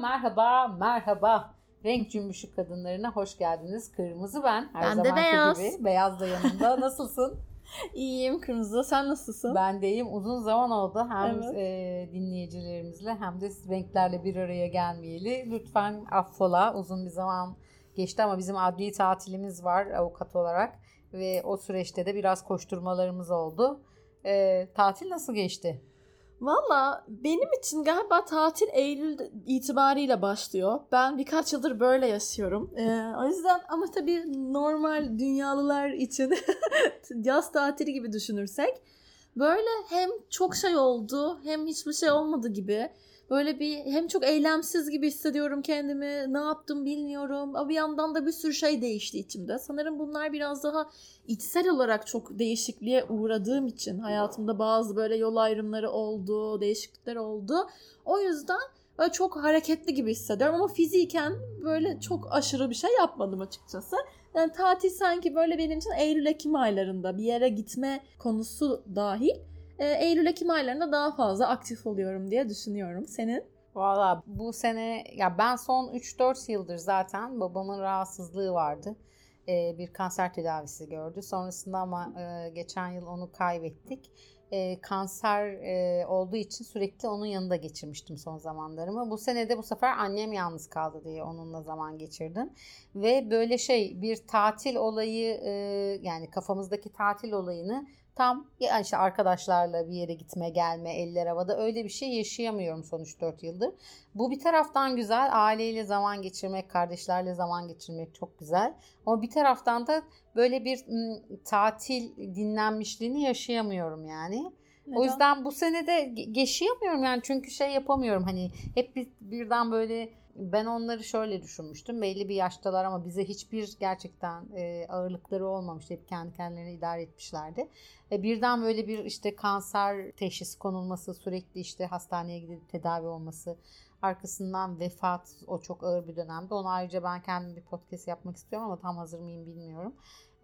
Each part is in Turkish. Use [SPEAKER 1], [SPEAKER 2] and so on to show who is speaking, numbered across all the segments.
[SPEAKER 1] merhaba, merhaba. Renk cümbüşü kadınlarına hoş geldiniz. Kırmızı ben. Her
[SPEAKER 2] Ben de
[SPEAKER 1] zamanki
[SPEAKER 2] beyaz.
[SPEAKER 1] Gibi. Beyaz da yanımda. Nasılsın?
[SPEAKER 2] İyiyim kırmızı. Sen nasılsın?
[SPEAKER 1] ben deyim. Uzun zaman oldu. Hem
[SPEAKER 2] Evet.
[SPEAKER 1] e, dinleyicilerimizle hem de renklerle bir araya gelmeyeli. Lütfen affola. Uzun bir zaman geçti ama bizim adli tatilimiz var avukat olarak. Ve o süreçte de biraz koşturmalarımız oldu. E, tatil nasıl geçti?
[SPEAKER 2] Valla benim için galiba tatil Eylül itibariyle başlıyor. Ben birkaç yıldır böyle yaşıyorum. Ee, o yüzden ama tabii normal dünyalılar için yaz tatili gibi düşünürsek böyle hem çok şey oldu hem hiçbir şey olmadı gibi. Böyle bir hem çok eylemsiz gibi hissediyorum kendimi. Ne yaptım bilmiyorum. Ama bir yandan da bir sürü şey değişti içimde. Sanırım bunlar biraz daha içsel olarak çok değişikliğe uğradığım için hayatımda bazı böyle yol ayrımları oldu, değişiklikler oldu. O yüzden böyle çok hareketli gibi hissediyorum ama fiziken böyle çok aşırı bir şey yapmadım açıkçası. Yani tatil sanki böyle benim için Eylül-Ekim aylarında bir yere gitme konusu dahil Eylül-Ekim aylarında daha fazla aktif oluyorum diye düşünüyorum. Senin?
[SPEAKER 1] Valla bu sene ya ben son 3-4 yıldır zaten babamın rahatsızlığı vardı. Ee, bir kanser tedavisi gördü. Sonrasında ama e, geçen yıl onu kaybettik. E, kanser e, olduğu için sürekli onun yanında geçirmiştim son zamanlarımı. Bu sene de bu sefer annem yalnız kaldı diye onunla zaman geçirdim. Ve böyle şey bir tatil olayı e, yani kafamızdaki tatil olayını tam yani işte arkadaşlarla bir yere gitme gelme eller havada öyle bir şey yaşayamıyorum son 3-4 yıldır. Bu bir taraftan güzel aileyle zaman geçirmek kardeşlerle zaman geçirmek çok güzel ama bir taraftan da böyle bir tatil dinlenmişliğini yaşayamıyorum yani. O yüzden bu sene de yaşayamıyorum yani çünkü şey yapamıyorum hani hep bir, birden böyle ben onları şöyle düşünmüştüm belli bir yaştalar ama bize hiçbir gerçekten e, ağırlıkları olmamış hep kendi kendilerini idare etmişlerdi. E, birden böyle bir işte kanser teşhisi konulması sürekli işte hastaneye gidip tedavi olması arkasından vefat o çok ağır bir dönemde. Onu ayrıca ben kendim bir podcast yapmak istiyorum ama tam hazır mıyım bilmiyorum.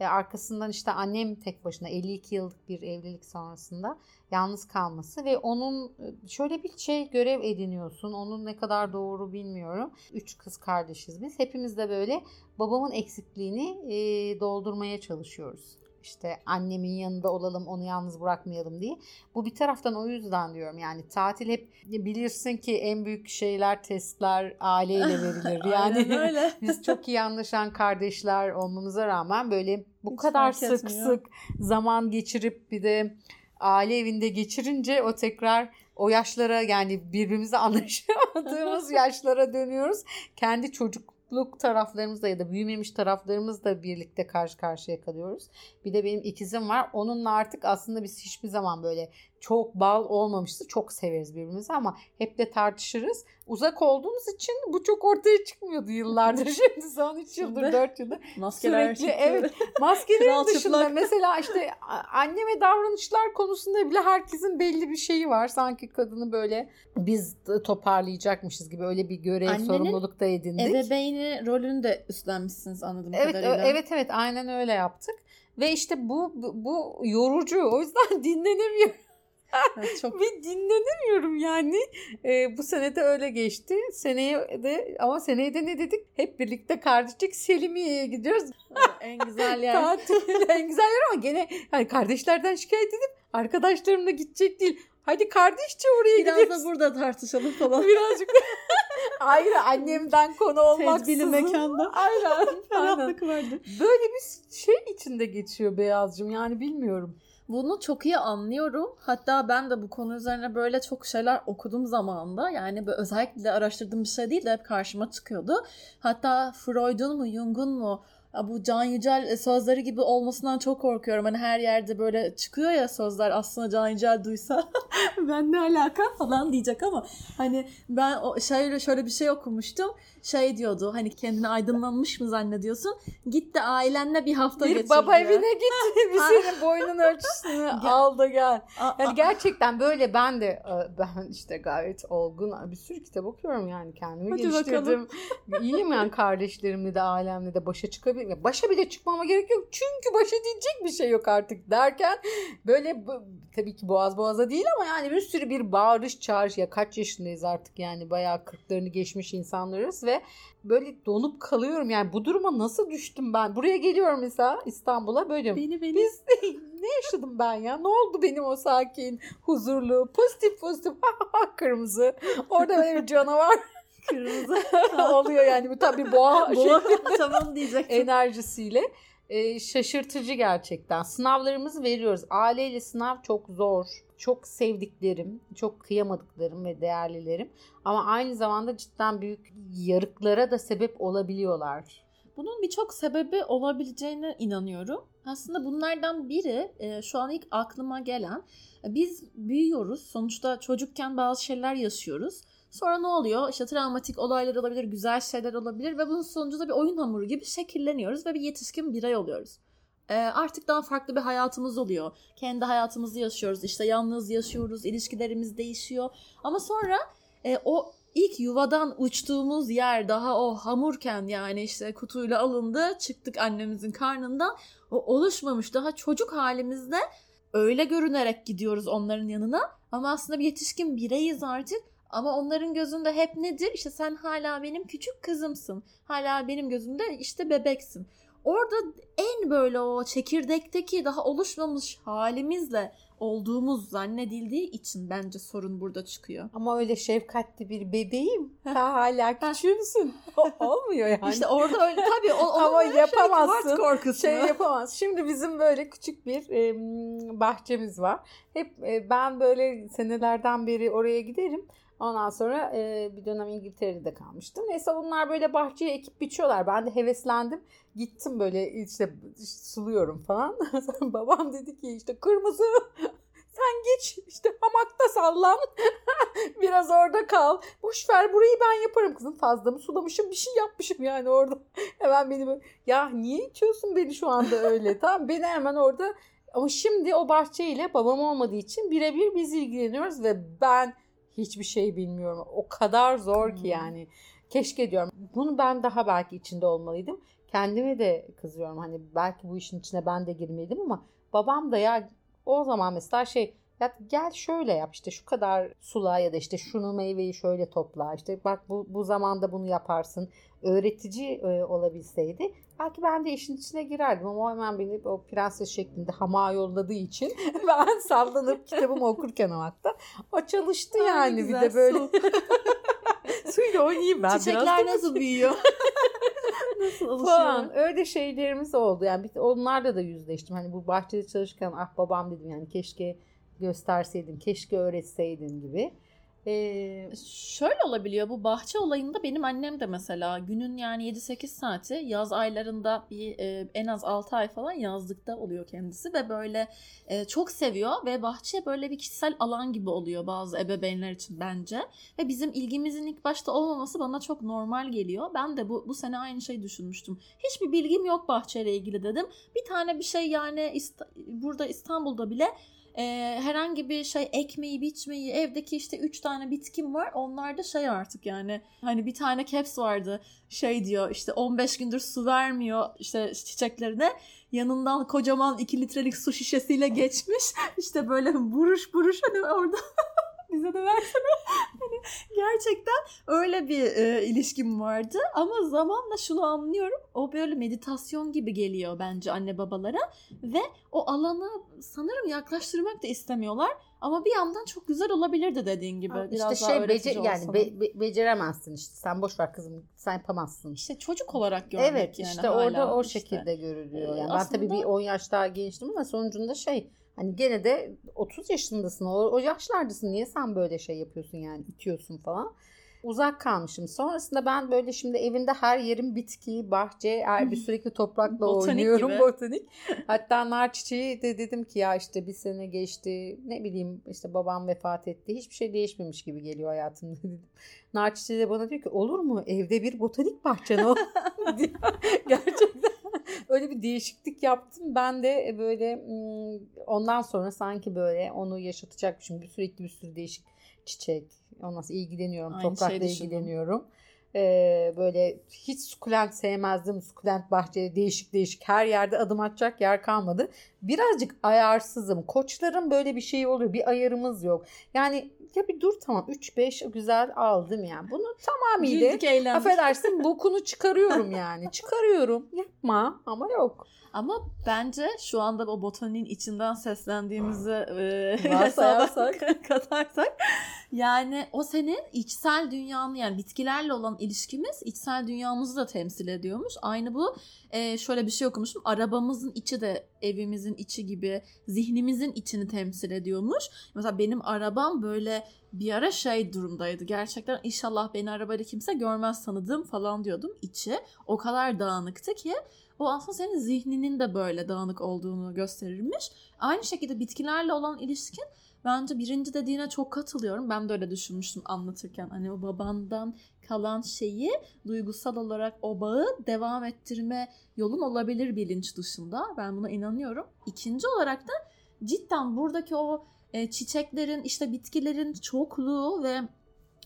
[SPEAKER 1] E, arkasından işte annem tek başına 52 yıllık bir evlilik sonrasında yalnız kalması ve onun e, şöyle bir şey görev ediniyorsun. Onun ne kadar doğru bilmiyorum. Üç kız kardeşiz biz. Hepimiz de böyle babamın eksikliğini e, doldurmaya çalışıyoruz. İşte annemin yanında olalım onu yalnız bırakmayalım diye. Bu bir taraftan o yüzden diyorum yani tatil hep bilirsin ki en büyük şeyler testler aileyle verilir. Yani
[SPEAKER 2] öyle.
[SPEAKER 1] biz çok iyi anlaşan kardeşler olmamıza rağmen böyle bu
[SPEAKER 2] Hiç
[SPEAKER 1] kadar sık
[SPEAKER 2] etmiyor.
[SPEAKER 1] sık zaman geçirip bir de aile evinde geçirince o tekrar o yaşlara yani birbirimize anlaşamadığımız yaşlara dönüyoruz. Kendi çocukluk taraflarımızla ya da büyümemiş taraflarımızla birlikte karşı karşıya kalıyoruz. Bir de benim ikizim var. Onunla artık aslında biz hiçbir zaman böyle çok bal olmamıştı. Çok severiz birbirimizi ama hep de tartışırız. Uzak olduğumuz için bu çok ortaya çıkmıyordu yıllardır. Şimdi son 3 yıldır
[SPEAKER 2] Şimdi
[SPEAKER 1] 4 yıldır
[SPEAKER 2] Maskeler
[SPEAKER 1] Sürekli,
[SPEAKER 2] çıktı.
[SPEAKER 1] evet. Maskelerin dışında mesela işte anneme davranışlar konusunda bile herkesin belli bir şeyi var. Sanki kadını böyle biz toparlayacakmışız gibi öyle bir görev
[SPEAKER 2] Annenin
[SPEAKER 1] sorumluluk da edindik.
[SPEAKER 2] Ebeveyni rolünü de üstlenmişsiniz anladığım
[SPEAKER 1] Evet,
[SPEAKER 2] kadarıyla.
[SPEAKER 1] evet evet aynen öyle yaptık. Ve işte bu bu, yorucu. O yüzden dinlenemiyorum.
[SPEAKER 2] Çok
[SPEAKER 1] Ve dinlenemiyorum yani. Ee, bu sene de öyle geçti. Seneye de ama seneye de ne dedik? Hep birlikte kardeşlik Selimiye'ye gidiyoruz.
[SPEAKER 2] en güzel yer.
[SPEAKER 1] Tatil en güzel yer ama gene hani kardeşlerden şikayet edip arkadaşlarımla gidecek değil. Hadi kardeşçe oraya
[SPEAKER 2] Biraz
[SPEAKER 1] gidiyoruz.
[SPEAKER 2] da burada tartışalım falan.
[SPEAKER 1] Birazcık ayrı annemden konu olmaksızın.
[SPEAKER 2] Tedbili mekanda.
[SPEAKER 1] Aynen. aynen. Böyle bir şey içinde geçiyor Beyazcığım yani bilmiyorum.
[SPEAKER 2] Bunu çok iyi anlıyorum. Hatta ben de bu konu üzerine böyle çok şeyler okudum zamanında. Yani böyle özellikle araştırdığım bir şey değil de hep karşıma çıkıyordu. Hatta Freud'un mu Jung'un mu bu Can Yücel sözleri gibi olmasından çok korkuyorum. Hani her yerde böyle çıkıyor ya sözler aslında Can Yücel duysa ben ne alaka falan diyecek ama hani ben o şöyle şöyle bir şey okumuştum. Şey diyordu hani kendini aydınlanmış mı zannediyorsun? Git de ailenle bir hafta
[SPEAKER 1] Bir
[SPEAKER 2] geçir
[SPEAKER 1] baba
[SPEAKER 2] diyor.
[SPEAKER 1] evine git. bir senin boynun ölçüsünü al da gel. Yani gerçekten böyle ben de e, ben işte gayet olgun bir sürü kitap okuyorum yani kendimi
[SPEAKER 2] Hadi
[SPEAKER 1] geliştirdim. İyiyim yani kardeşlerimle de ailemle de başa çıkabil gerek Başa bile çıkmama gerek yok. Çünkü başa diyecek bir şey yok artık derken böyle tabii ki boğaz boğaza değil ama yani bir sürü bir bağırış çağırış ya kaç yaşındayız artık yani bayağı kırklarını geçmiş insanlarız ve böyle donup kalıyorum yani bu duruma nasıl düştüm ben? Buraya geliyorum mesela İstanbul'a böyle
[SPEAKER 2] Beni beni.
[SPEAKER 1] biz ne yaşadım ben ya? Ne oldu benim o sakin, huzurlu, pozitif pozitif kırmızı. Orada böyle bir canavar
[SPEAKER 2] Kırmızı.
[SPEAKER 1] oluyor yani. Bu tabii boğa,
[SPEAKER 2] Boğa
[SPEAKER 1] şey,
[SPEAKER 2] tamam diyecektim.
[SPEAKER 1] enerjisiyle. Ee, şaşırtıcı gerçekten. Sınavlarımızı veriyoruz. Aileyle sınav çok zor. Çok sevdiklerim, çok kıyamadıklarım ve değerlilerim. Ama aynı zamanda cidden büyük yarıklara da sebep olabiliyorlar.
[SPEAKER 2] Bunun birçok sebebi olabileceğine inanıyorum. Aslında bunlardan biri e, şu an ilk aklıma gelen e, biz büyüyoruz. Sonuçta çocukken bazı şeyler yaşıyoruz. Sonra ne oluyor? İşte travmatik olaylar olabilir, güzel şeyler olabilir ve bunun sonucunda bir oyun hamuru gibi şekilleniyoruz ve bir yetişkin birey oluyoruz. E, artık daha farklı bir hayatımız oluyor. Kendi hayatımızı yaşıyoruz. İşte yalnız yaşıyoruz, ilişkilerimiz değişiyor. Ama sonra e, o ilk yuvadan uçtuğumuz yer daha o hamurken yani işte kutuyla alındı çıktık annemizin karnından o oluşmamış daha çocuk halimizde öyle görünerek gidiyoruz onların yanına ama aslında bir yetişkin bireyiz artık ama onların gözünde hep nedir? İşte sen hala benim küçük kızımsın. Hala benim gözümde işte bebeksin. Orada en böyle o çekirdekteki daha oluşmamış halimizle olduğumuz zannedildiği için bence sorun burada çıkıyor.
[SPEAKER 1] Ama öyle şefkatli bir bebeğim. Ha, hala küçüğümsün. Olmuyor yani.
[SPEAKER 2] İşte orada öyle tabii o,
[SPEAKER 1] Ama
[SPEAKER 2] onun
[SPEAKER 1] yapamazsın.
[SPEAKER 2] Şey, korkusu.
[SPEAKER 1] şey yapamaz. Şimdi bizim böyle küçük bir e, bahçemiz var. Hep e, ben böyle senelerden beri oraya giderim. Ondan sonra e, bir dönem İngiltere'de kalmıştım. Neyse bunlar böyle bahçeye ekip biçiyorlar. Ben de heveslendim. Gittim böyle işte suluyorum falan. Babam dedi ki işte kırmızı sen geç işte hamakta sallan. Biraz orada kal. Boş ver burayı ben yaparım kızım. Fazla mı sulamışım bir şey yapmışım yani orada. Hemen beni böyle ya niye itiyorsun beni şu anda öyle tamam beni hemen orada ama şimdi o bahçeyle babam olmadığı için birebir biz ilgileniyoruz ve ben hiçbir şey bilmiyorum. O kadar zor ki yani. Keşke diyorum. Bunu ben daha belki içinde olmalıydım. Kendime de kızıyorum. Hani belki bu işin içine ben de girmeliydim ama babam da ya o zaman mesela şey ya gel şöyle yap işte şu kadar sula ya da işte şunu meyveyi şöyle topla işte bak bu, bu zamanda bunu yaparsın öğretici e, olabilseydi belki ben de işin içine girerdim ama o hemen beni o prenses şeklinde hamağa yolladığı için ben sallanıp kitabımı okurken o hatta o çalıştı
[SPEAKER 2] Ay,
[SPEAKER 1] yani bir de böyle
[SPEAKER 2] su.
[SPEAKER 1] suyla oynayayım ben
[SPEAKER 2] Çiçekler
[SPEAKER 1] biraz.
[SPEAKER 2] nasıl büyüyor? nasıl oluşuyor?
[SPEAKER 1] falan öyle şeylerimiz oldu yani onlarla da yüzleştim hani bu bahçede çalışırken ah babam dedim yani keşke gösterseydin keşke öğretseydin gibi ee,
[SPEAKER 2] Şöyle olabiliyor bu bahçe olayında benim annem de mesela günün yani 7-8 saati yaz aylarında bir e, en az 6 ay falan yazlıkta oluyor kendisi ve böyle e, çok seviyor ve bahçe böyle bir kişisel alan gibi oluyor bazı ebeveynler için bence ve bizim ilgimizin ilk başta olmaması bana çok normal geliyor. Ben de bu, bu sene aynı şeyi düşünmüştüm. Hiçbir bilgim yok bahçeyle ilgili dedim. Bir tane bir şey yani İsta- burada İstanbul'da bile e, herhangi bir şey ekmeği biçmeyi evdeki işte 3 tane bitkim var. Onlar da şey artık yani hani bir tane caps vardı. Şey diyor işte 15 gündür su vermiyor işte çiçeklerine. Yanından kocaman 2 litrelik su şişesiyle geçmiş. İşte böyle buruş buruş hani orada bize de versene hani gerçekten öyle bir e, ilişkim vardı ama zamanla şunu anlıyorum o böyle meditasyon gibi geliyor bence anne babalara ve o alana sanırım yaklaştırmak da istemiyorlar. Ama bir yandan çok güzel olabilirdi dediğin gibi.
[SPEAKER 1] işte
[SPEAKER 2] Biraz
[SPEAKER 1] şey bece, yani be- be- beceremezsin işte sen boş ver kızım sen yapamazsın.
[SPEAKER 2] İşte çocuk olarak görmek
[SPEAKER 1] Evet
[SPEAKER 2] yani
[SPEAKER 1] işte
[SPEAKER 2] hala
[SPEAKER 1] orada o
[SPEAKER 2] işte.
[SPEAKER 1] şekilde görülüyor.
[SPEAKER 2] Ee,
[SPEAKER 1] Yani ben tabii
[SPEAKER 2] aslında-
[SPEAKER 1] bir 10 yaş daha gençtim ama sonucunda şey hani gene de 30 yaşındasın o, o yaşlardasın niye sen böyle şey yapıyorsun yani itiyorsun falan. Uzak kalmışım. Sonrasında ben böyle şimdi evinde her yerim bitki, bahçe, her bir sürekli toprakla
[SPEAKER 2] Botanik
[SPEAKER 1] oynuyorum
[SPEAKER 2] gibi.
[SPEAKER 1] botanik. Hatta nar çiçeği de dedim ki ya işte bir sene geçti ne bileyim işte babam vefat etti. Hiçbir şey değişmemiş gibi geliyor hayatımda dedim. Nar çiçeği de bana diyor ki olur mu evde bir botanik bahçen ol. Gerçekten öyle bir değişiklik yaptım. Ben de böyle hmm, ondan sonra sanki böyle onu yaşatacakmışım. Bir sürekli bir sürü değişik çiçek. Ondan sonra ilgileniyorum.
[SPEAKER 2] Aynı
[SPEAKER 1] toprakla ilgileniyorum. Ee, böyle hiç sukulent sevmezdim. Sukulent bahçe değişik değişik her yerde adım atacak yer kalmadı. Birazcık ayarsızım. Koçların böyle bir şeyi oluyor. Bir ayarımız yok. Yani ya bir dur tamam 3-5 güzel aldım yani. Bunu tamamıyla
[SPEAKER 2] Güldük
[SPEAKER 1] affedersin bokunu çıkarıyorum yani. Çıkarıyorum. Yapma ama yok.
[SPEAKER 2] Ama bence şu anda o botaninin içinden seslendiğimizi e, hesaba katarsak yani o senin içsel dünyanı yani bitkilerle olan ilişkimiz içsel dünyamızı da temsil ediyormuş. Aynı bu e, şöyle bir şey okumuşum. Arabamızın içi de evimizin içi gibi zihnimizin içini temsil ediyormuş. Mesela benim arabam böyle bir ara şey durumdaydı. Gerçekten inşallah beni arabayla kimse görmez tanıdığım falan diyordum. içi o kadar dağınıktı ki o aslında senin zihninin de böyle dağınık olduğunu gösterirmiş. Aynı şekilde bitkilerle olan ilişkin bence birinci dediğine çok katılıyorum. Ben de öyle düşünmüştüm anlatırken. Hani o babandan kalan şeyi duygusal olarak o bağı devam ettirme yolun olabilir bilinç dışında. Ben buna inanıyorum. İkinci olarak da cidden buradaki o e, çiçeklerin işte bitkilerin çokluğu ve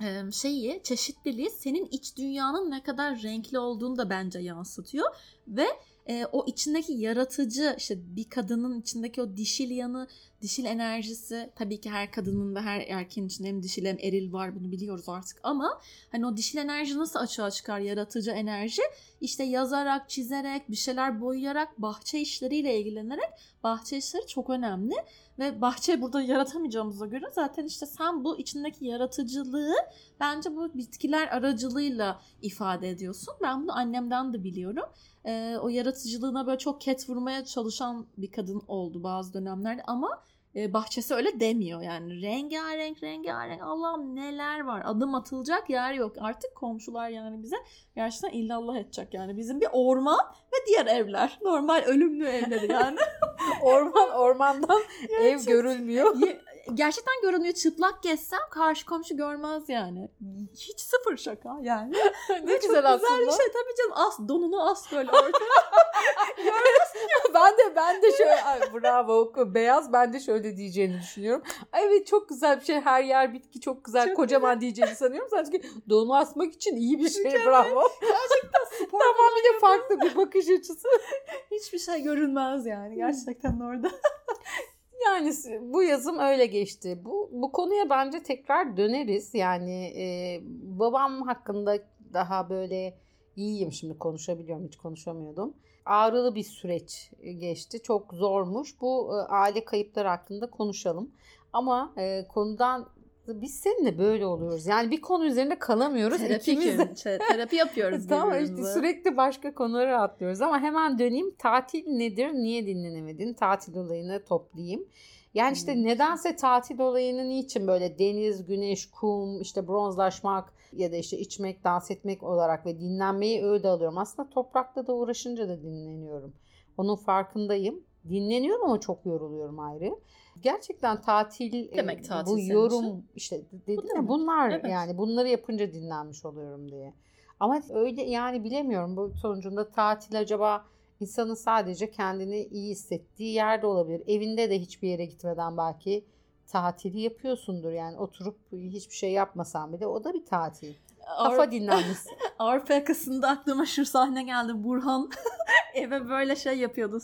[SPEAKER 2] e, şeyi çeşitliliği senin iç dünyanın ne kadar renkli olduğunu da bence yansıtıyor. Ve e, o içindeki yaratıcı işte bir kadının içindeki o dişil yanı dişil enerjisi tabii ki her kadının ve her erkeğin içinde hem dişil hem eril var bunu biliyoruz artık ama hani o dişil enerji nasıl açığa çıkar yaratıcı enerji işte yazarak çizerek bir şeyler boyayarak bahçe işleriyle ilgilenerek bahçe işleri çok önemli ve bahçe burada yaratamayacağımıza göre zaten işte sen bu içindeki yaratıcılığı bence bu bitkiler aracılığıyla ifade ediyorsun. Ben bunu annemden de biliyorum. Ee, o yaratıcılığına böyle çok ket vurmaya çalışan bir kadın oldu bazı dönemlerde ama e, bahçesi öyle demiyor yani. Rengarenk rengarenk. Allah'ım neler var? Adım atılacak yer yok. Artık komşular yani bize gerçekten illallah edecek yani. Bizim bir orman ve diğer evler. Normal ölümlü evleri yani.
[SPEAKER 1] Orman ormandan ev görülmüyor.
[SPEAKER 2] Gerçekten görünüyor. Çıplak gezsem karşı komşu görmez yani. Hiç sıfır şaka yani.
[SPEAKER 1] Ne
[SPEAKER 2] Ve çok
[SPEAKER 1] güzel aslında.
[SPEAKER 2] bir şey. Tabii canım as donunu as böyle ortaya.
[SPEAKER 1] Ben de ben de şöyle ay, bravo beyaz ben de şöyle diyeceğini düşünüyorum. Ay, evet çok güzel bir şey. Her yer bitki çok güzel
[SPEAKER 2] Çok
[SPEAKER 1] kocaman diyeceğini sanıyorum. Sadece donu asmak için iyi bir şey bravo.
[SPEAKER 2] spor
[SPEAKER 1] tamam bir de farklı bir bakış açısı.
[SPEAKER 2] hiçbir şey görünmez yani. Gerçekten orada
[SPEAKER 1] Yani bu yazım öyle geçti. Bu bu konuya bence tekrar döneriz. Yani e, babam hakkında daha böyle iyiyim şimdi konuşabiliyorum hiç konuşamıyordum. Ağrılı bir süreç geçti. Çok zormuş. Bu e, aile kayıpları hakkında konuşalım. Ama e, konudan biz seninle böyle oluyoruz. Yani bir konu üzerinde kalamıyoruz.
[SPEAKER 2] terapi,
[SPEAKER 1] İkimiz de-
[SPEAKER 2] terapi yapıyoruz
[SPEAKER 1] Tamam işte sürekli başka konulara atlıyoruz ama hemen döneyim. Tatil nedir? Niye dinlenemedin? Tatil olayını toplayayım. Yani işte
[SPEAKER 2] Hmm.
[SPEAKER 1] nedense tatil olayını niçin böyle deniz, güneş, kum, işte bronzlaşmak ya da işte içmek, dans etmek olarak ve dinlenmeyi öyle alıyorum. Aslında toprakta da uğraşınca da dinleniyorum. Onun farkındayım. Dinleniyorum ama çok yoruluyorum ayrı. Gerçekten tatil,
[SPEAKER 2] Demek
[SPEAKER 1] e,
[SPEAKER 2] tatil
[SPEAKER 1] bu yorum
[SPEAKER 2] için?
[SPEAKER 1] işte dedim ya
[SPEAKER 2] demek.
[SPEAKER 1] bunlar
[SPEAKER 2] Evet.
[SPEAKER 1] yani bunları yapınca dinlenmiş oluyorum diye. Ama öyle yani bilemiyorum bu sonucunda tatil acaba insanın sadece kendini iyi hissettiği yerde olabilir. Evinde de hiçbir yere gitmeden belki tatili yapıyorsundur. Yani oturup hiçbir şey yapmasan bile o da bir tatil. Kafa
[SPEAKER 2] Ar-
[SPEAKER 1] dinlenmesi.
[SPEAKER 2] Arpa yakasında aklıma şu sahne geldi. Burhan eve böyle şey yapıyordu.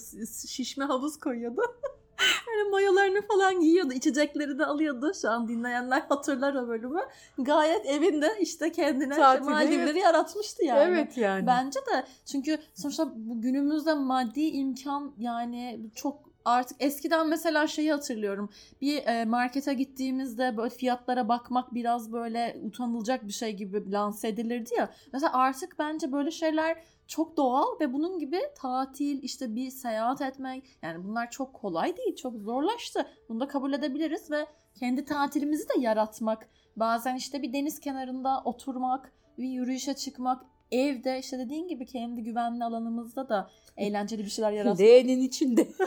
[SPEAKER 2] Şişme havuz koyuyordu. Böyle mayolarını falan giyiyordu. içecekleri de alıyordu. Şu an dinleyenler hatırlar o bölümü. Gayet evinde işte kendine
[SPEAKER 1] Tatili,
[SPEAKER 2] Maldivleri yaratmıştı yani.
[SPEAKER 1] Evet yani.
[SPEAKER 2] Bence de çünkü sonuçta bu günümüzde maddi imkan yani çok artık eskiden mesela şeyi hatırlıyorum. Bir e, markete gittiğimizde böyle fiyatlara bakmak biraz böyle utanılacak bir şey gibi lanse edilirdi ya. Mesela artık bence böyle şeyler çok doğal ve bunun gibi tatil işte bir seyahat etmek yani bunlar çok kolay değil çok zorlaştı. Bunu da kabul edebiliriz ve kendi tatilimizi de yaratmak bazen işte bir deniz kenarında oturmak bir yürüyüşe çıkmak evde işte dediğin gibi kendi güvenli alanımızda da eğlenceli bir şeyler yaratmak.
[SPEAKER 1] Leğenin içinde.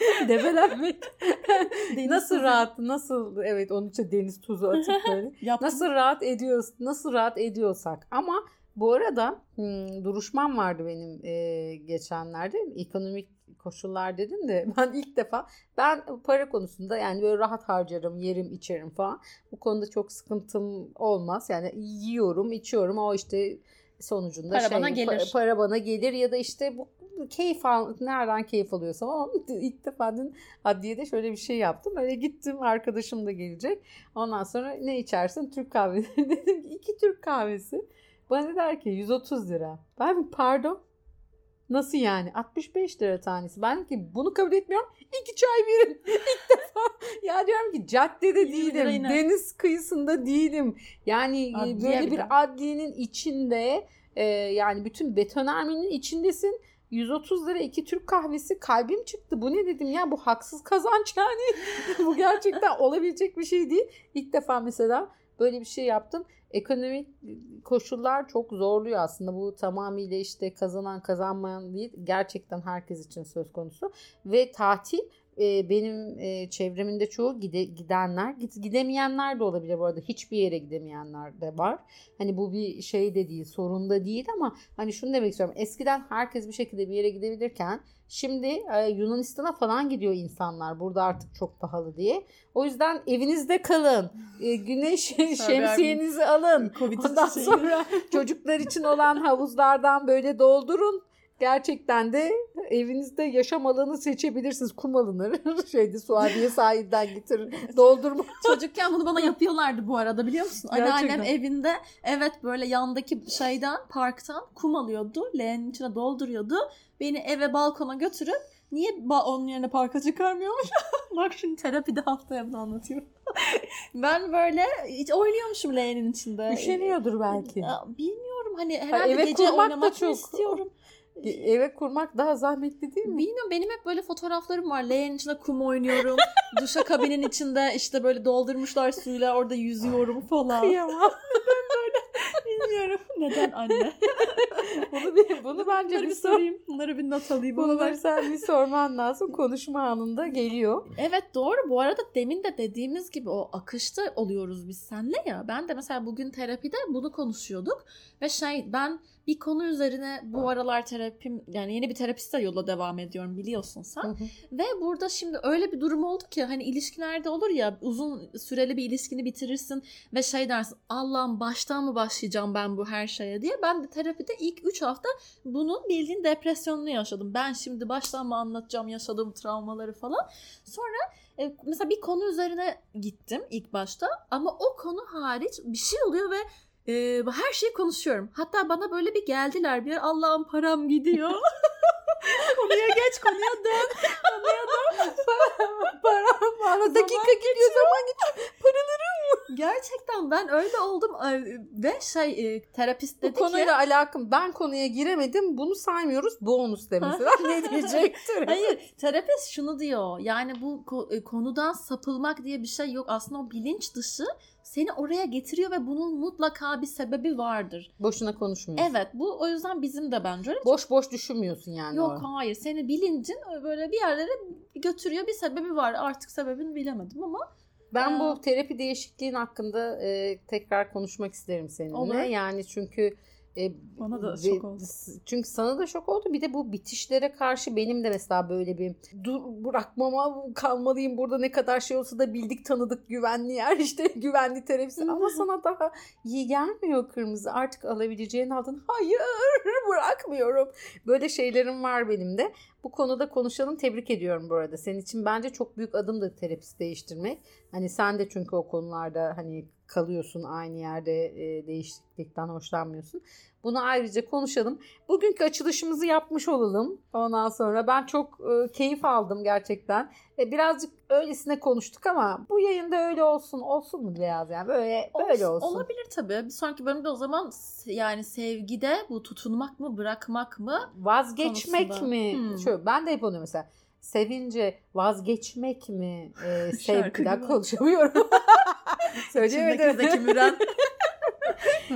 [SPEAKER 1] Debelenmek.
[SPEAKER 2] Deniz
[SPEAKER 1] nasıl
[SPEAKER 2] tuzu
[SPEAKER 1] rahat, nasıl evet onun için deniz tuzu atıp böyle. Nasıl rahat ediyoruz, nasıl rahat ediyorsak. Ama bu arada hmm, duruşmam vardı benim e, geçenlerde. Ekonomik koşullar dedim de ben ilk defa ben para konusunda yani böyle rahat harcarım, yerim, içerim falan. Bu konuda çok sıkıntım olmaz. Yani yiyorum, içiyorum. O işte sonucunda
[SPEAKER 2] Para
[SPEAKER 1] şey,
[SPEAKER 2] bana gelir.
[SPEAKER 1] pa- para bana gelir ya da işte bu keyif al, nereden keyif alıyorsam ama ilk defa dün adliyede şöyle bir şey yaptım. Öyle gittim arkadaşım da gelecek. Ondan sonra ne içersin? Türk kahvesi. Dedim ki iki Türk kahvesi. Bana der ki 130 lira. Ben pardon. Nasıl yani? 65 lira tanesi. Ben ki bunu kabul etmiyorum. İki çay verin. İlk defa. Ya diyorum ki caddede
[SPEAKER 2] 20
[SPEAKER 1] değilim. Deniz kıyısında değilim. Yani e,
[SPEAKER 2] Adliye
[SPEAKER 1] böyle
[SPEAKER 2] bir
[SPEAKER 1] adliyenin içinde e, yani bütün betonarmenin içindesin. 130 lira iki Türk kahvesi kalbim çıktı. Bu ne dedim ya bu haksız kazanç yani. bu gerçekten olabilecek bir şey değil. İlk defa mesela böyle bir şey yaptım. Ekonomik koşullar çok zorluyor aslında. Bu tamamıyla işte kazanan kazanmayan değil. Gerçekten herkes için söz konusu. Ve tatil e, benim e, çevremin de çoğu gide, gidenler, gidemeyenler de olabilir bu arada. Hiçbir yere gidemeyenler de var. Hani bu bir şey de değil, sorun da değil ama hani şunu demek istiyorum. Eskiden herkes bir şekilde bir yere gidebilirken şimdi e, Yunanistan'a falan gidiyor insanlar. Burada artık çok pahalı diye. O yüzden evinizde kalın. E, güneş şemsiyenizi alın. Ondan sonra çocuklar için olan havuzlardan böyle doldurun. Gerçekten de evinizde yaşam alanı seçebilirsiniz. Kum alınır. Şeyde Suadiye sahilden getirin. Doldurma.
[SPEAKER 2] Çocukken bunu bana yapıyorlardı bu arada biliyor musun? Anneannem evinde evet böyle yandaki şeyden parktan kum alıyordu. Leğenin içine dolduruyordu. Beni eve balkona götürüp niye ba- onun yerine parka çıkarmıyormuş? Bak şimdi terapide haftaya bunu anlatıyorum. ben böyle hiç oynuyormuşum leğenin içinde.
[SPEAKER 1] Üşeniyordur belki.
[SPEAKER 2] Bilmiyorum hani herhalde
[SPEAKER 1] eve
[SPEAKER 2] gece oynamak
[SPEAKER 1] çok-
[SPEAKER 2] istiyorum.
[SPEAKER 1] Eve kurmak daha zahmetli değil mi?
[SPEAKER 2] Bilmiyorum benim hep böyle fotoğraflarım var. Leğenin içinde kum oynuyorum. Duşa kabinin içinde işte böyle doldurmuşlar suyla orada yüzüyorum falan.
[SPEAKER 1] Kıyamam.
[SPEAKER 2] Bilmiyorum. Neden anne?
[SPEAKER 1] bunu, bir, bunu bence
[SPEAKER 2] Bunları
[SPEAKER 1] bir
[SPEAKER 2] bir
[SPEAKER 1] sor.
[SPEAKER 2] sorayım. Bunları bir not alayım.
[SPEAKER 1] Bunları sen bir sorman lazım. Konuşma anında geliyor.
[SPEAKER 2] Evet doğru. Bu arada demin de dediğimiz gibi o akışta oluyoruz biz senle ya. Ben de mesela bugün terapide bunu konuşuyorduk. Ve şey ben bir konu üzerine bu aralar terapim yani yeni bir terapiste yola devam ediyorum biliyorsun sen.
[SPEAKER 1] Hı hı.
[SPEAKER 2] Ve burada şimdi öyle bir durum oldu ki hani ilişkilerde olur ya uzun süreli bir ilişkini bitirirsin ve şey dersin Allah'ım baştan mı başlayacağım ben bu her şeye diye. Ben de terapide ilk 3 hafta bunun bildiğin depresyonunu yaşadım. Ben şimdi baştan mı anlatacağım yaşadığım travmaları falan. Sonra e, mesela bir konu üzerine gittim ilk başta ama o konu hariç bir şey oluyor ve e, her şeyi konuşuyorum. Hatta bana böyle bir geldiler bir Allah'ım param gidiyor. konuya geç konuya dön.
[SPEAKER 1] Para, para dakika gidiyor zaman gidiyor.
[SPEAKER 2] Gerçekten ben öyle oldum ve şey e, terapist
[SPEAKER 1] Bu
[SPEAKER 2] dedi
[SPEAKER 1] konuyla
[SPEAKER 2] ki
[SPEAKER 1] alakam ben konuya giremedim bunu saymıyoruz bonus de mesela ne diyecektir?
[SPEAKER 2] hayır terapist şunu diyor yani bu e, konudan sapılmak diye bir şey yok aslında o bilinç dışı seni oraya getiriyor ve bunun mutlaka bir sebebi vardır.
[SPEAKER 1] Boşuna konuşmuyorsun.
[SPEAKER 2] Evet bu o yüzden bizim de bence öyle.
[SPEAKER 1] Boş boş düşünmüyorsun yani.
[SPEAKER 2] Yok
[SPEAKER 1] orada.
[SPEAKER 2] hayır seni bilincin böyle bir yerlere götürüyor bir sebebi var artık sebebini bilemedim ama
[SPEAKER 1] Ben bu terapi değişikliğin hakkında e, tekrar konuşmak isterim seninle.
[SPEAKER 2] Olur.
[SPEAKER 1] Yani çünkü e,
[SPEAKER 2] Bana da
[SPEAKER 1] ve-
[SPEAKER 2] şok oldu.
[SPEAKER 1] Çünkü sana da şok oldu. Bir de bu bitişlere karşı benim de mesela böyle bir dur bırakmama kalmalıyım burada. Ne kadar şey olsa da bildik tanıdık güvenli yer işte güvenli terapisi. Ama sana daha iyi gelmiyor kırmızı. Artık alabileceğin aldın. Hayır bırakmıyorum. Böyle şeylerim var benim de bu konuda konuşalım. Tebrik ediyorum bu arada. Senin için bence çok büyük adımdır terapist değiştirmek. Hani sen de çünkü o konularda hani kalıyorsun aynı yerde e, değişiklikten hoşlanmıyorsun bunu ayrıca konuşalım. Bugünkü açılışımızı yapmış olalım. Ondan sonra ben çok e, keyif aldım gerçekten. E, birazcık öylesine konuştuk ama bu yayında öyle olsun. Olsun mu Beyaz yani? Böyle böyle olsun.
[SPEAKER 2] Olabilir tabii. Bir sonraki bölümde o zaman yani sevgide bu tutunmak mı bırakmak mı?
[SPEAKER 1] Vazgeçmek
[SPEAKER 2] konusunda.
[SPEAKER 1] mi?
[SPEAKER 2] Hmm.
[SPEAKER 1] Şöyle ben de hep onu mesela sevince vazgeçmek mi? E, sevgiden konuşamıyorum. Söyleyemedim.
[SPEAKER 2] İçimdeki Zeki Müren.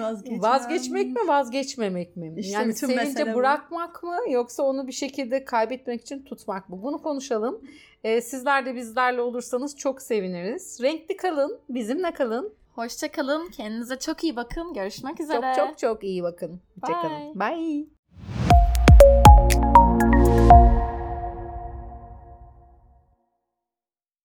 [SPEAKER 2] Vazgeçmem.
[SPEAKER 1] Vazgeçmek mi vazgeçmemek mi?
[SPEAKER 2] İşte
[SPEAKER 1] yani
[SPEAKER 2] bütün
[SPEAKER 1] sevince
[SPEAKER 2] mesele bu.
[SPEAKER 1] bırakmak mı yoksa onu bir şekilde kaybetmek için tutmak mı? Bunu konuşalım. Ee, sizler de bizlerle olursanız çok seviniriz. Renkli kalın, bizimle kalın.
[SPEAKER 2] Hoşça kalın. Kendinize çok iyi bakın. Görüşmek üzere.
[SPEAKER 1] Çok çok çok iyi bakın. Hoşçakalın. Bye.